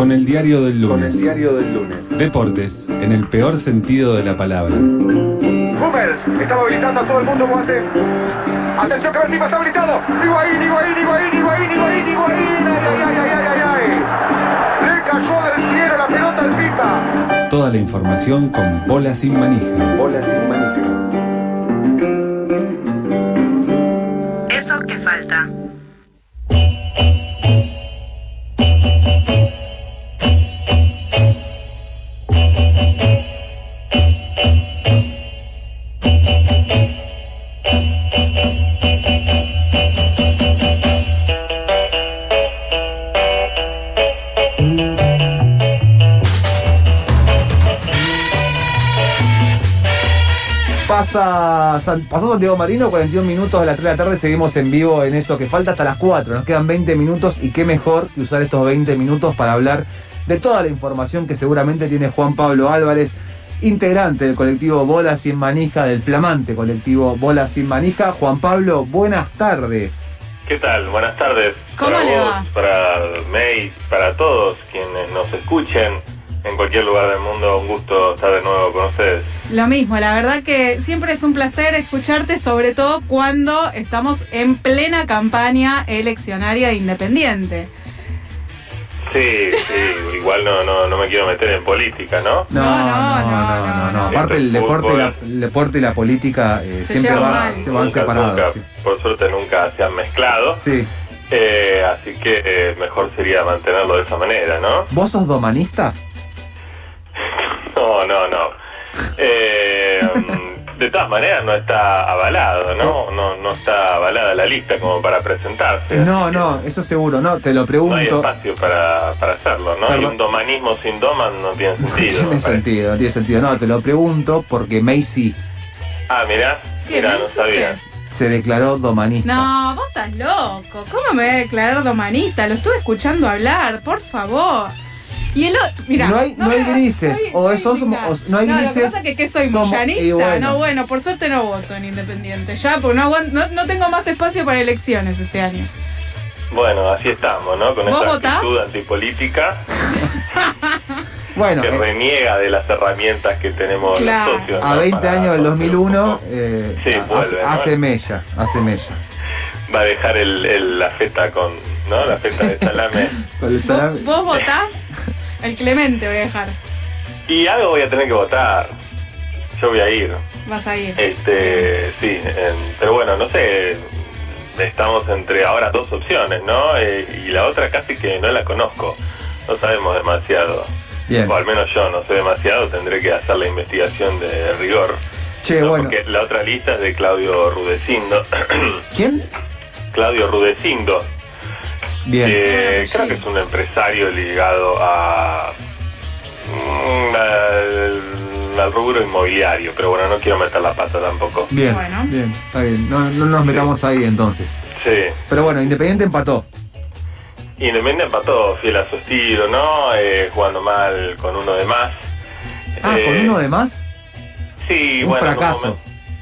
Con el diario del Con el lunes. diario del lunes. Deportes, en el peor sentido de la palabra. Hummels estaba habilitando a todo el mundo Boateng. Atención que Benzema está habilitado. Higuaín, Higuaín, Higuaín, Higuaín, Higuaín, Higuaín. Ay, ay, ay, ay, ay, ay, ay. Le cayó del cielo la pelota al Pipa. Toda la información con bola sin manija. Bola sin manija. Pasa, San- pasó Santiago Marino, 41 minutos de las 3 de la tarde, seguimos en vivo en eso que falta hasta las 4. Nos quedan 20 minutos y qué mejor que usar estos 20 minutos para hablar de toda la información que seguramente tiene Juan Pablo Álvarez, integrante del colectivo Bola Sin Manija, del flamante colectivo Bola Sin Manija. Juan Pablo, buenas tardes. ¿Qué tal? Buenas tardes. ¿Cómo para le vos, va? para May, para todos quienes nos escuchen en cualquier lugar del mundo. Un gusto estar de nuevo con ustedes. Lo mismo, la verdad que siempre es un placer escucharte, sobre todo cuando estamos en plena campaña eleccionaria de Independiente. Sí, sí, igual no, no, no me quiero meter en política, ¿no? No, No, no, no, no, no, no, no. Aparte el deporte, y la, el deporte y la política eh, Se siempre se van Nunca, separados. nunca, sí. Por suerte nunca se han mezclado. Sí. Eh, así que eh, mejor sería mantenerlo de esa manera, ¿no? ¿Vos sos domanista? Eh, de todas maneras no está avalado, ¿no? No, no está avalada la lista como para presentarse. No, no, eso seguro, no, te lo No hay pregunto. espacio para, para hacerlo, ¿no? Y un domanismo sin doman no tiene No sentido. me tiene sentido, no tiene sentido. No, te lo pregunto porque Macy Ah, mirá, ¿Qué, mirá, no sabía. se declaró domanista. No, vos estás loco. ¿Cómo me voy a declarar domanista? Lo estuve escuchando hablar, por favor. Y el otro, mira, No hay- no hay grises, o estoy eso- indignada. o- no hay Lo grises, que pasa es que ¿qué soy bueno. No, bueno, por suerte no voto en Independiente. Ya, porque no, no, no tengo más espacio para elecciones este año. Bueno, así estamos, ¿no? Con ¿Vos esa votás? actitud antipolítica Bueno, que eh, reniega de las herramientas que tenemos Claro. los socios. a ¿no? 20 Para años del construir un 2001 poco. eh, Sí, hace, vuelve, ¿no? hace mella, hace mella. Va a dejar el, el- la feta con, ¿no? La feta de salame. ¿Vos, vos votás? El Clemente voy a dejar. Y algo voy a tener que votar. Yo voy a ir. Vas a ir. Este, sí, en- pero bueno, no sé, estamos entre ahora dos opciones, ¿no? Eh, y la otra casi que no la conozco, no sabemos demasiado. Bien. O al menos yo no sé demasiado, tendré que hacer la investigación de rigor. Che, ¿no? bueno. Porque la otra lista es de Claudio Rudecindo. ¿Quién? Claudio Rudecindo, Bien. que Sí. creo que es un empresario ligado a, mm, al, al rubro inmobiliario, pero bueno, no quiero meter la pata tampoco. Bien, Bueno. bien, está bien. No, no nos metamos ahí entonces. Sí. Pero bueno, Independiente empató. Independiente empató fiel a su estilo, ¿no? Eh, jugando mal con uno de más. Ah, Eh, con uno de más. Sí, un bueno, en fracaso.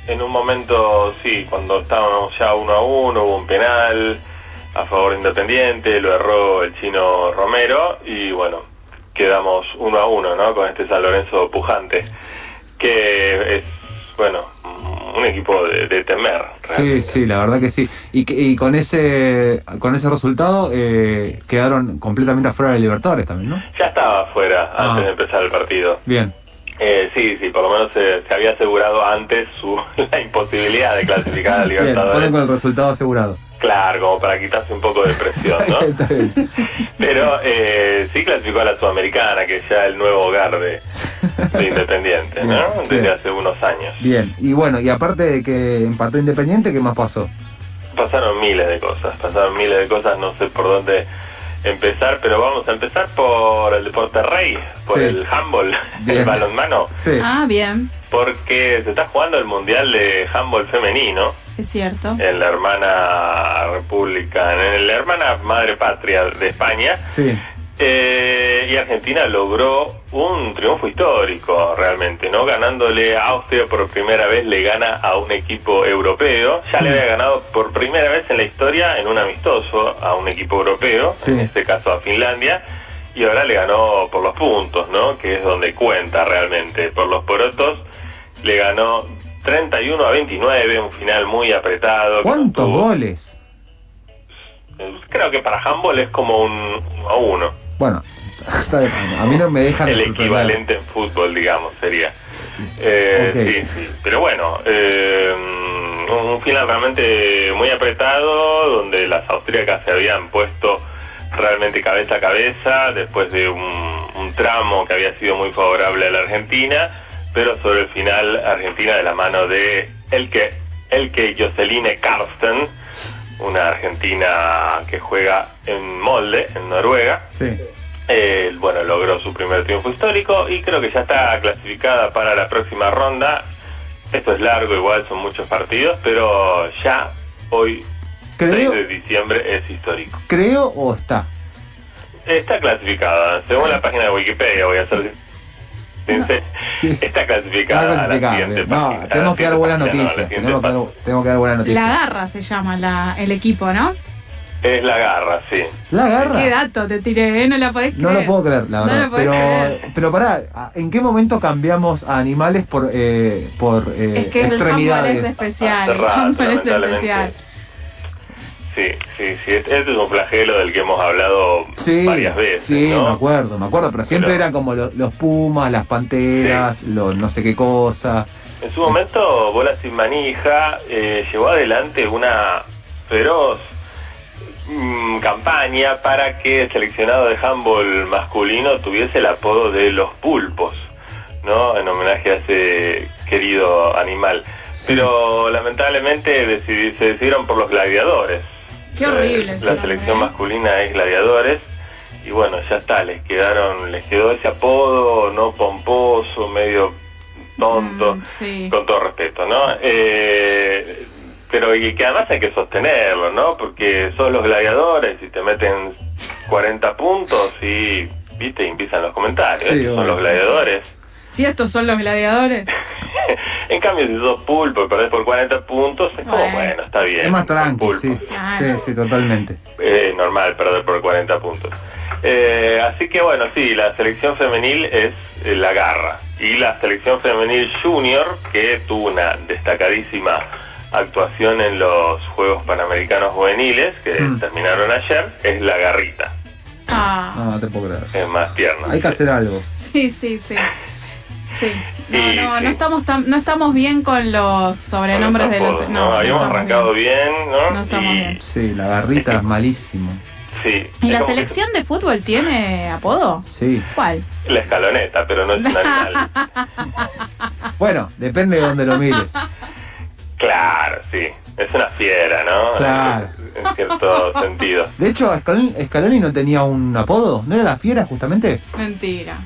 En un, momento, sí, cuando estábamos ya uno a uno, hubo un penal a favor de Independiente, lo erró el chino Romero y bueno, quedamos uno a uno, ¿no? Con este San Lorenzo pujante, que es, bueno, un equipo de, de temer. Sí, realmente. sí, la verdad que sí. Y, con ese con ese resultado eh, quedaron completamente afuera de Libertadores también, ¿no? Ya estaba afuera Ah. antes de empezar el partido. Bien. Eh, sí, sí, por lo menos se, se había asegurado antes su, la imposibilidad de clasificar a Bien, Libertadores. fueron con el resultado asegurado. Claro, como para quitarse un poco de presión, ¿no? Está bien. Pero eh, sí clasificó a la Sudamericana, que es ya el nuevo hogar de, de Independiente, ¿no? Desde hace unos años. Bien. Y bueno, y aparte de que empató Independiente, ¿qué más pasó? Pasaron miles de cosas, pasaron miles de cosas, no sé por dónde empezar, pero vamos a empezar por el deporte rey, por Sí. el handball, Bien. el balonmano, Sí. Ah, bien. porque se está jugando el Mundial de Handball Femenino. Es cierto. en la hermana república, en la hermana madre patria de España. Sí. Eh, y Argentina logró un triunfo histórico realmente, ¿no? Ganándole a Austria por primera vez, le gana a un equipo europeo. Ya le había ganado por primera vez en la historia en un amistoso a un equipo europeo, Sí. en este caso a Finlandia. y ahora le ganó por los puntos, ¿no? Que es donde cuenta realmente. Por los porotos le ganó 31 a 29, un final muy apretado. ¿Cuántos goles? Creo que para handball es como un 1 a 1. Bueno, está bien, a mí no me dejan de El equivalente en fútbol, digamos, sería. Eh. Sí, sí. Pero bueno, eh, un, final realmente muy apretado, donde las austríacas se habían puesto realmente cabeza a cabeza, después de un, un tramo que había sido muy favorable a la Argentina, pero sobre el final Argentina de la mano de Elke, Elke Joseline Karsten, una argentina que juega en Molde, en Noruega, Sí. eh, bueno, logró su primer triunfo histórico y creo que ya está clasificada para la próxima ronda. Esto es largo, igual son muchos partidos, pero ya hoy, 6 Creo, de diciembre, es histórico. creo o está. Está clasificada, según la página de Wikipedia, voy a ser Sí. está clasificada. Está a la clasificada. No, tenemos que dar buenas noticias. Tenemos que, dar, página. tenemos que dar buenas noticias. La Garra se llama la, el equipo, ¿no? Es la garra, sí. La garra. Qué dato te tiré, ¿eh? No la podés creer. No lo puedo creer, la No verdad. lo podés pero, creer. pero pará, ¿en qué momento cambiamos a animales por, eh, por eh, Es que el extremidades? es especial. El es lamentablemente. especial. Sí, sí, sí. Este es un flagelo del que hemos hablado Sí, varias veces. sí, ¿no? me acuerdo, me acuerdo, pero siempre Pero- eran como lo- los pumas, las panteras, los no sé qué cosa. En su momento, Bola Sin Manija eh, llevó adelante una feroz mm, campaña para que el seleccionado de handball masculino tuviese el apodo de los pulpos, ¿no? En homenaje a ese querido animal. Sí. Pero lamentablemente decidi- se decidieron por los gladiadores. Qué horrible Eh, La selección ¿eh? masculina es gladiadores y bueno, ya está, les quedaron, les quedó ese apodo no pomposo, medio tonto, Mm, sí. con todo respeto, ¿no? Eh, pero y que además hay que sostenerlo, ¿no? Porque son los gladiadores y te meten 40 puntos y, viste, y empiezan los comentarios, Sí, son los gladiadores. Si estos son los gladiadores. en cambio, si sos pulpo y perdés por 40 puntos, es como, Bueno. bueno, está bien. Es más tranqui, sí. Sí, sí, totalmente. Eh, normal perder por 40 puntos. Eh, así que bueno, sí, la selección femenil es eh, la garra. Y la selección femenil junior, que tuvo una destacadísima actuación en los Juegos Panamericanos Juveniles, que Mm. terminaron ayer, es la garrita. Ah, No, no te puedo creer. Es más tierna. Hay que hacer algo. sí, sí, sí. Sí. No, Y no, no estamos tan, no estamos bien con los sobrenombres de los. No, no habíamos arrancado bien. bien, ¿no? No estamos y, bien. Sí, la garrita es malísimo. Sí. ¿Y la que- selección de fútbol tiene apodo? Sí. ¿Cuál? La escaloneta, pero no es un animal. Bueno, depende de dónde lo mires. claro, sí. Es una fiera, ¿no? Claro. En, en cierto sentido. De hecho, Scaloni no tenía un apodo. ¿No era la fiera, justamente? Mentira.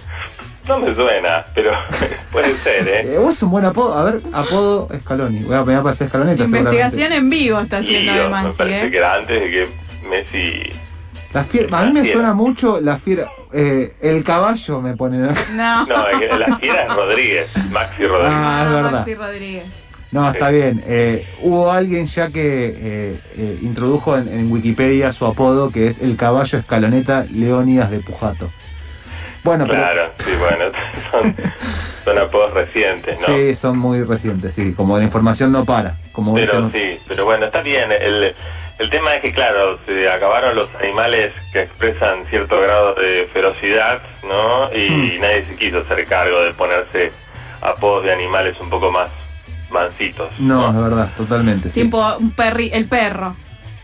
No me suena, pero puede ser, ¿eh? Eh, vos es un buen apodo. A ver, apodo Scaloni. Voy a, me va a aparecer Scaloneta, Investigación en vivo está haciendo además, me ¿sí, parece eh? que era antes de que Messi... La fiera, a mí me suena mucho la fiera. eh, el caballo me ponen acá. No. No, es que la fiera es Rodríguez, Maxi Rodríguez. Ah, es verdad. Maxi Rodríguez. No, está Sí. bien. Eh, hubo alguien ya que eh, eh, introdujo en, en Wikipedia su apodo, que es el caballo escaloneta Leónidas de Pujato. Bueno, pero Claro, sí, bueno, son, son apodos recientes, ¿no? sí, son muy recientes, sí. Como la información no para, como Pero sí, pero bueno, está bien. El, el tema es que, claro, se acabaron los animales que expresan cierto grado de ferocidad, ¿no? Y Hmm. nadie se quiso hacer cargo de ponerse apodos de animales un poco más mansitos. No, es verdad, totalmente. Sí. Tipo un perri, el perro.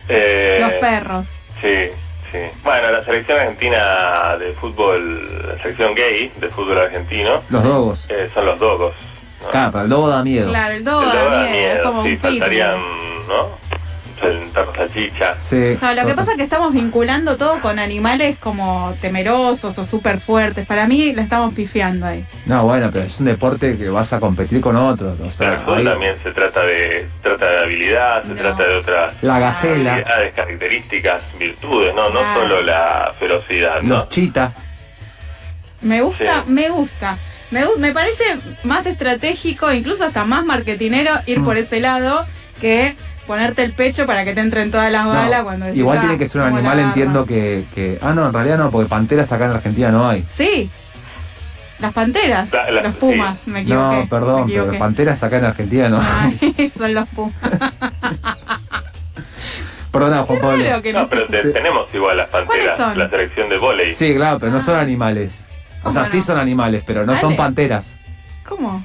Eh, Los perros. Sí, sí. Bueno, la selección argentina de fútbol, la selección gay de fútbol argentino, Los dogos. eh, son los dogos. ¿no? El dogo da miedo. Claro, el dogo El dogo da da miedo, es como sí, un faltarían, ¿no? Perro salchicha. Sí. Lo que pasa es que estamos vinculando todo con animales como temerosos o súper fuertes. Para mí la estamos pifiando ahí. No, bueno, pero es un deporte que vas a competir con otros. O sea, ahí- también se trata de, se trata de habilidad, se No. trata de otras la gacela, habilidades, características, virtudes, no, no solo la ferocidad, ¿no? los chitas. Me gusta, Sí. me gusta. Me, me parece más estratégico, incluso hasta más marketinero, ir Mm. por ese lado que ponerte el pecho para que te entren todas las No, balas cuando decís, igual "Ah, tiene que ser un animal, garra". entiendo que, que- Ah, no, en realidad no, porque panteras acá en Argentina no hay. Sí. Las panteras, La- la- los pumas, me equivoqué. No, perdón, pero panteras acá en Argentina no hay. Ay, son los pumas. Perdona, Juan Pablo. No. No, pero te- tenemos igual las ¿Cuáles panteras, son? la selección de volei. Sí, claro, pero no son animales. O ¿Cómo sea, sí son animales, pero no son panteras. ¿Cómo?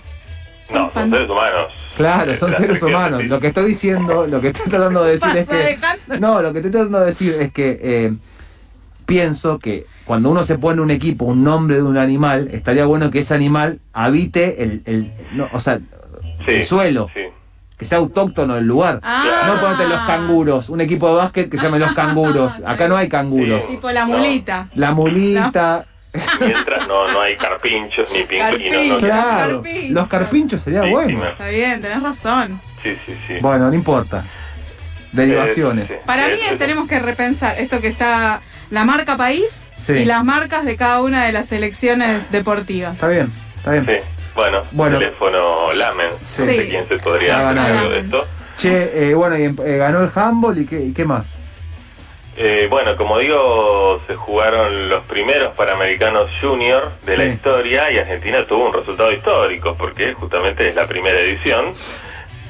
No, son seres humanos. Claro, son seres humanos. Lo que estoy diciendo, lo que estoy tratando de decir es que. No, lo que estoy tratando de decir es que eh, pienso que cuando uno se pone un equipo, un nombre de un animal, estaría bueno que ese animal habite el, el- no, o sea, Sí, el suelo, Sí. que sea autóctono del lugar. Ah. No ponerte los canguros, un equipo de básquet que se llame los canguros. Acá no hay canguros. Sí. Tipo la mulita. La mulita, Mientras no, no hay carpinchos ni pingüinos. No, claro. carpinchos. Los carpinchos sería Sí, bueno. Está bien, tenés razón. Sí, sí, sí. Bueno, no importa. Derivaciones. Eh, sí. Para mí Sí, tenemos que repensar esto que está la marca país Sí. y las marcas de cada una de las selecciones deportivas. Está bien, está bien. Sí. Bueno, Bueno. teléfono Lamen. Sí. No sé quién se podría hacer cargo de esto. Che, eh, bueno, y eh, ganó el handball y qué, y qué más. Eh, bueno, como digo, se jugaron los primeros Panamericanos Junior de la historia y Argentina tuvo un resultado histórico porque justamente es la primera edición.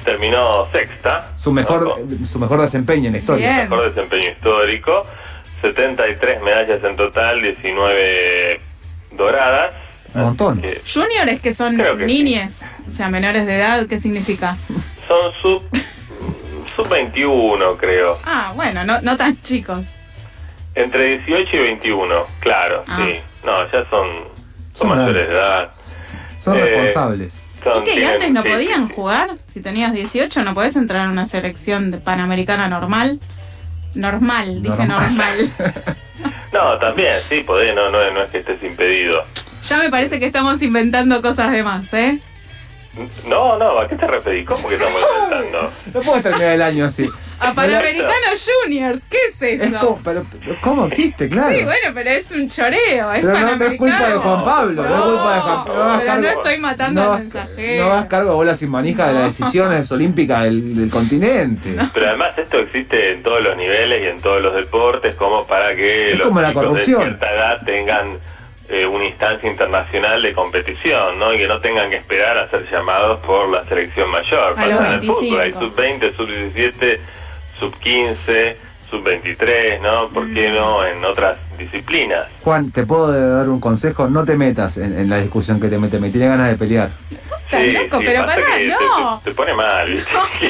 Terminó sexta. Su mejor, ¿no? eh, su mejor desempeño en la historia. Bien. mejor desempeño histórico. 73 medallas en total, 19 doradas. Un montón. Que Juniores que son niñes, o sea, menores de edad, ¿qué significa? son sub, sub 21, creo. Ah, bueno, no, no tan chicos. Entre 18 y 21, claro, Ah. sí. No, ya son, Son son mayores de edad. Son Eh, responsables. Son- ¿Y que tienen- antes no sí, podían sí. jugar? Si tenías 18 no podés entrar en una selección de panamericana normal. Normal, dije Normal. normal. No, también, sí, podés, no, no, no es que estés impedido. ya me parece que estamos inventando cosas de más, ¿eh? No, no, ¿a qué te referís? ¿Cómo que estamos inventando? No puedes terminar el año así. A Panamericanos Juniors, ¿qué es Es eso? como, pero, ¿Cómo existe? Claro. Sí, bueno, pero es un choreo, es pero no, no es culpa de Juan Pablo, no, es culpa de Juan Pablo. No, pero no cargo- estoy matando no al mensajero. No hagas cargo a bola sin manija de las decisiones olímpicas del, del continente. Pero además esto existe en todos los niveles y en todos los deportes como para que Es los como la chicos corrupción. de cierta edad tengan eh, una instancia internacional de competición, ¿no? Y que no tengan que esperar a ser llamados por la selección mayor. A los Pasa en el fútbol, hay 25. sub-20, sub-17, sub-15, sub-23, ¿no? ¿Por qué Mm. no en otras disciplinas? Juan, te puedo dar un consejo, no te metas en, en la discusión que te mete, me tiene ganas de pelear. Estás loco, pero pasa pará, no. Te, te pone mal.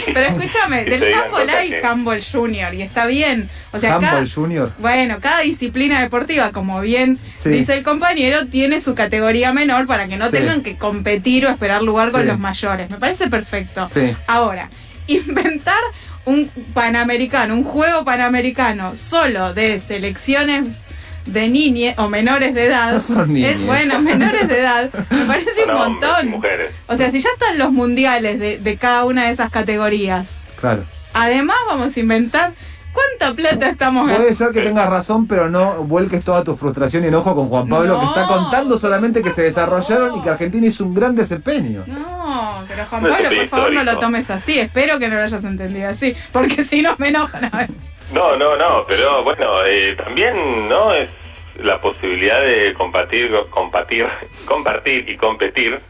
Pero escúchame, del handball hay que- handball junior y está bien. O sea, cada, handball junior. bueno, cada disciplina deportiva, como bien Sí. dice el compañero, tiene su categoría menor para que no Sí. tengan que competir o esperar lugar con Sí. los mayores. Me parece perfecto. Sí. Ahora, inventar un panamericano, un juego panamericano solo de selecciones de niñes o menores de edad. No son niñes. es- bueno, menores de edad, me parece un montón. mujeres. O sea, si ya están los mundiales de, de cada una de esas categorías, Claro. además vamos a inventar cuánta plata estamos Puede ser que tengas razón, pero no vuelques toda tu frustración y enojo con Juan Pablo, No. que está contando solamente que se desarrollaron y que Argentina hizo un gran desempeño. No, pero Juan Pablo, por favor, no lo tomes así. Espero que no lo hayas entendido así, porque si no me enojan. A ver. No, no, no, pero bueno, eh, también no es la posibilidad de compartir, compartir, compartir y competir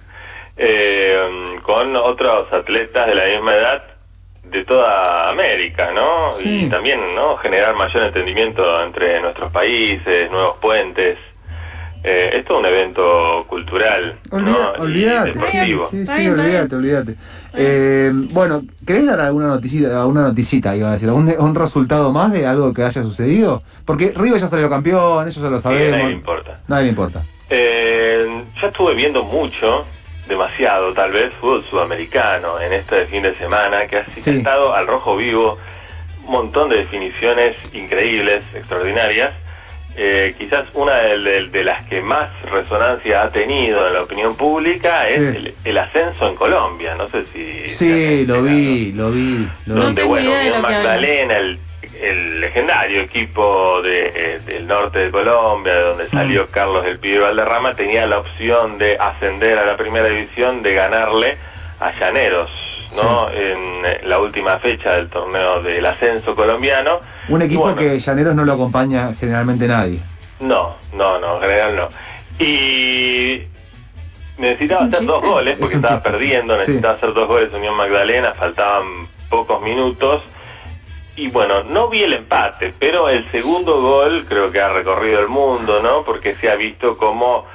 eh, con otros atletas de la misma edad de toda América, ¿no? Sí. Y también, ¿no? Generar mayor entendimiento entre nuestros países, nuevos puentes. Eh, esto es un evento cultural, Olvida- ¿no? Olvídate, sí, sí, sí, olvídate, olvídate. Eh, bueno, ¿querés dar alguna noticita, alguna noticita, iba a decir, algún un resultado más de algo que haya sucedido? Porque River ya salió campeón, eso ya lo a nadie sabemos. le importa. Nadie le importa. Eh, ya estuve viendo mucho, demasiado tal vez, fútbol sudamericano en este fin de semana, que ha Sí. estado al rojo vivo un montón de definiciones increíbles, extraordinarias. Eh, quizás una de, de- de las que más resonancia ha tenido en la opinión pública es Sí. el, el ascenso en Colombia. No sé si... Sí, lo vi, lo vi. Lo No vi. donde tengo bueno, que Magdalena, el, el legendario equipo de, eh, del norte de Colombia, de donde salió Mm. Carlos del Pibe Valderrama, tenía la opción de ascender a la primera división, de ganarle a Llaneros, ¿no? En eh, la última fecha del torneo del ascenso colombiano. Un equipo bueno, que Llaneros no lo acompaña generalmente nadie. No, no, no, en general no. Y necesitaba hacer dos goles Es porque estaba chiste, perdiendo, Sí. necesitaba hacer dos goles Unión Magdalena, faltaban pocos minutos. Y bueno, no vi el empate, pero el segundo gol creo que ha recorrido el mundo, ¿no? Porque se ha visto cómo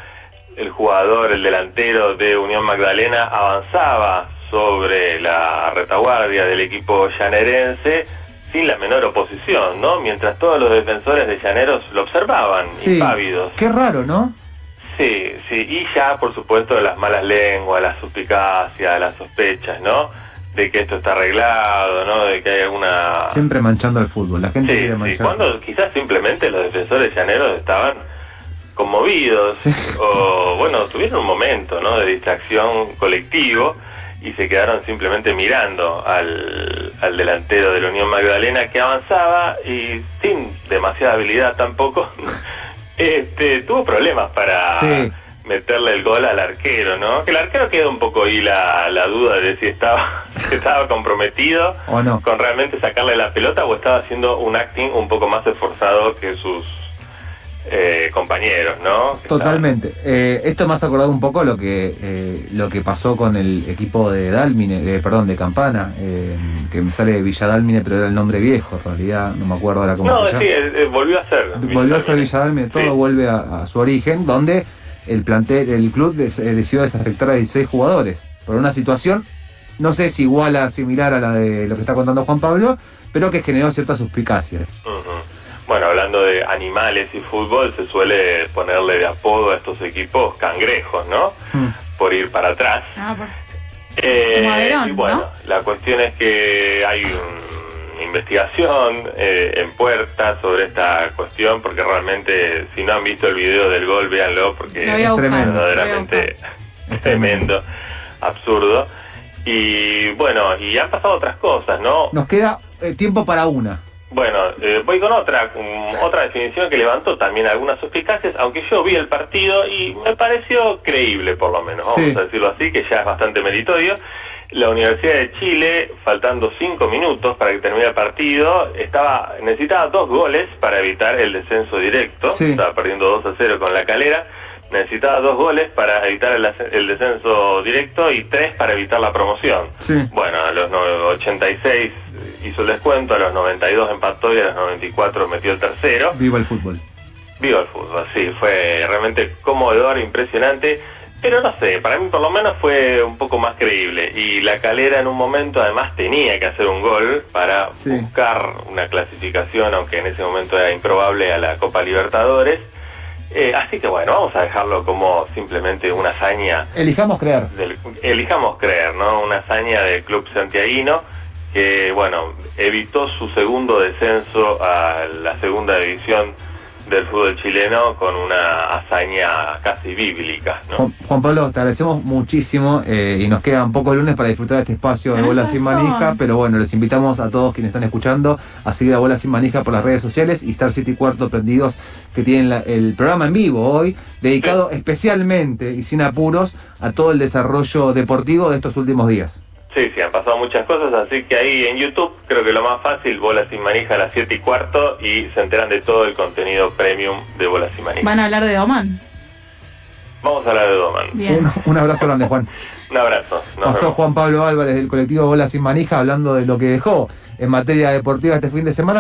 el jugador, el delantero de Unión Magdalena avanzaba sobre la retaguardia del equipo llanerense sin la menor oposición, ¿no? Mientras todos los defensores de Llaneros lo observaban, Sí. impávidos. Qué raro, ¿no? Sí, sí, y ya por supuesto las malas lenguas, las suspicacias, las sospechas, ¿no? De que esto está arreglado, ¿no? De que hay alguna... Siempre manchando el fútbol. La gente Sí, quiere sí, cuando quizás simplemente los defensores llaneros estaban conmovidos Sí. o bueno, tuvieron un momento, ¿no? De distracción colectivo y se quedaron simplemente mirando al, al delantero de la Unión Magdalena que avanzaba y sin demasiada habilidad tampoco este tuvo problemas para Sí. meterle el gol al arquero, ¿no? Que el arquero queda un poco ahí la, la duda de si estaba, si estaba comprometido ¿O no? con realmente sacarle la pelota o estaba haciendo un acting un poco más esforzado que sus eh, compañeros, ¿no? Totalmente. Eh, esto me has acordado un poco lo que eh, lo que pasó con el equipo de Dálmine, de, perdón, de Campana, eh, que me sale de Villa Dálmine, pero era el nombre viejo, en realidad no me acuerdo ahora cómo No, se sí, llama. eh, volvió a ser. Volvió a ser Villa Dálmine, todo Sí. vuelve a, a su origen, donde el plantel, el club eh, decidió desafectar a 16 jugadores por una situación, no sé si igual a similar a la de lo que está contando Juan Pablo, pero que generó ciertas suspicacias. Ujú. Bueno, hablando de animales y fútbol, se suele ponerle de apodo a estos equipos cangrejos, ¿no? Hmm. Por ir para atrás. Ah, por- Eh, Como Averón, y bueno, ¿no? la cuestión es que hay una investigación eh, en puerta sobre esta cuestión, porque realmente, si no han visto el video del gol, véanlo, porque Es buscar. verdaderamente Es tremendo, absurdo. Y bueno, y han pasado otras cosas, ¿no? Nos queda eh, tiempo para una. Bueno, eh, voy con otra, mm, otra definición que levantó también algunas suspicacias, aunque yo vi el partido y me pareció creíble por lo menos, vamos a decirlo así, que ya es bastante meritorio. La Universidad de Chile, faltando cinco minutos para que termine el partido, estaba necesitaba dos goles para evitar el descenso directo, Sí. estaba perdiendo 2 a 0 con la calera, necesitaba dos goles para evitar el, el descenso directo y tres para evitar la promoción. Sí. Bueno, a los no- 86 hizo el descuento, a los 92 empató y a los 94 metió el tercero. Viva el fútbol. Viva el fútbol, sí, fue realmente conmovedor, impresionante. Pero no sé, para mí por lo menos fue un poco más creíble. Y la calera en un momento además tenía que hacer un gol para Sí. buscar una clasificación, aunque en ese momento era improbable, a la Copa Libertadores. Eh, así que bueno, vamos a dejarlo como simplemente una hazaña Elijamos creer. del- elijamos creer, ¿no? Una hazaña del club santiaguino que, bueno, evitó su segundo descenso a la segunda división del fútbol chileno con una hazaña casi bíblica, ¿no? Juan, Juan Pablo, te agradecemos muchísimo eh, y nos quedan pocos lunes para disfrutar de este espacio de Bola Sin. Manija, pero bueno, les invitamos a todos quienes están escuchando a seguir a Bola Sin Manija por las redes sociales y Star City Cuarto Prendidos que tienen la- el programa en vivo hoy, dedicado especialmente y sin apuros a todo el desarrollo deportivo de estos últimos días. Sí, sí, han pasado muchas cosas, así que ahí en YouTube creo que lo más fácil, Bola Sin Manija a las 7 y cuarto y se enteran de todo el contenido premium de Bola Sin Manija. Van a hablar de Oman. Vamos a hablar de Doman. Bien. Un, un abrazo grande, Juan. Un abrazo. Nos Pasó vemos. Juan Pablo Álvarez del colectivo Bola Sin Manija hablando de lo que dejó en materia deportiva este fin de semana.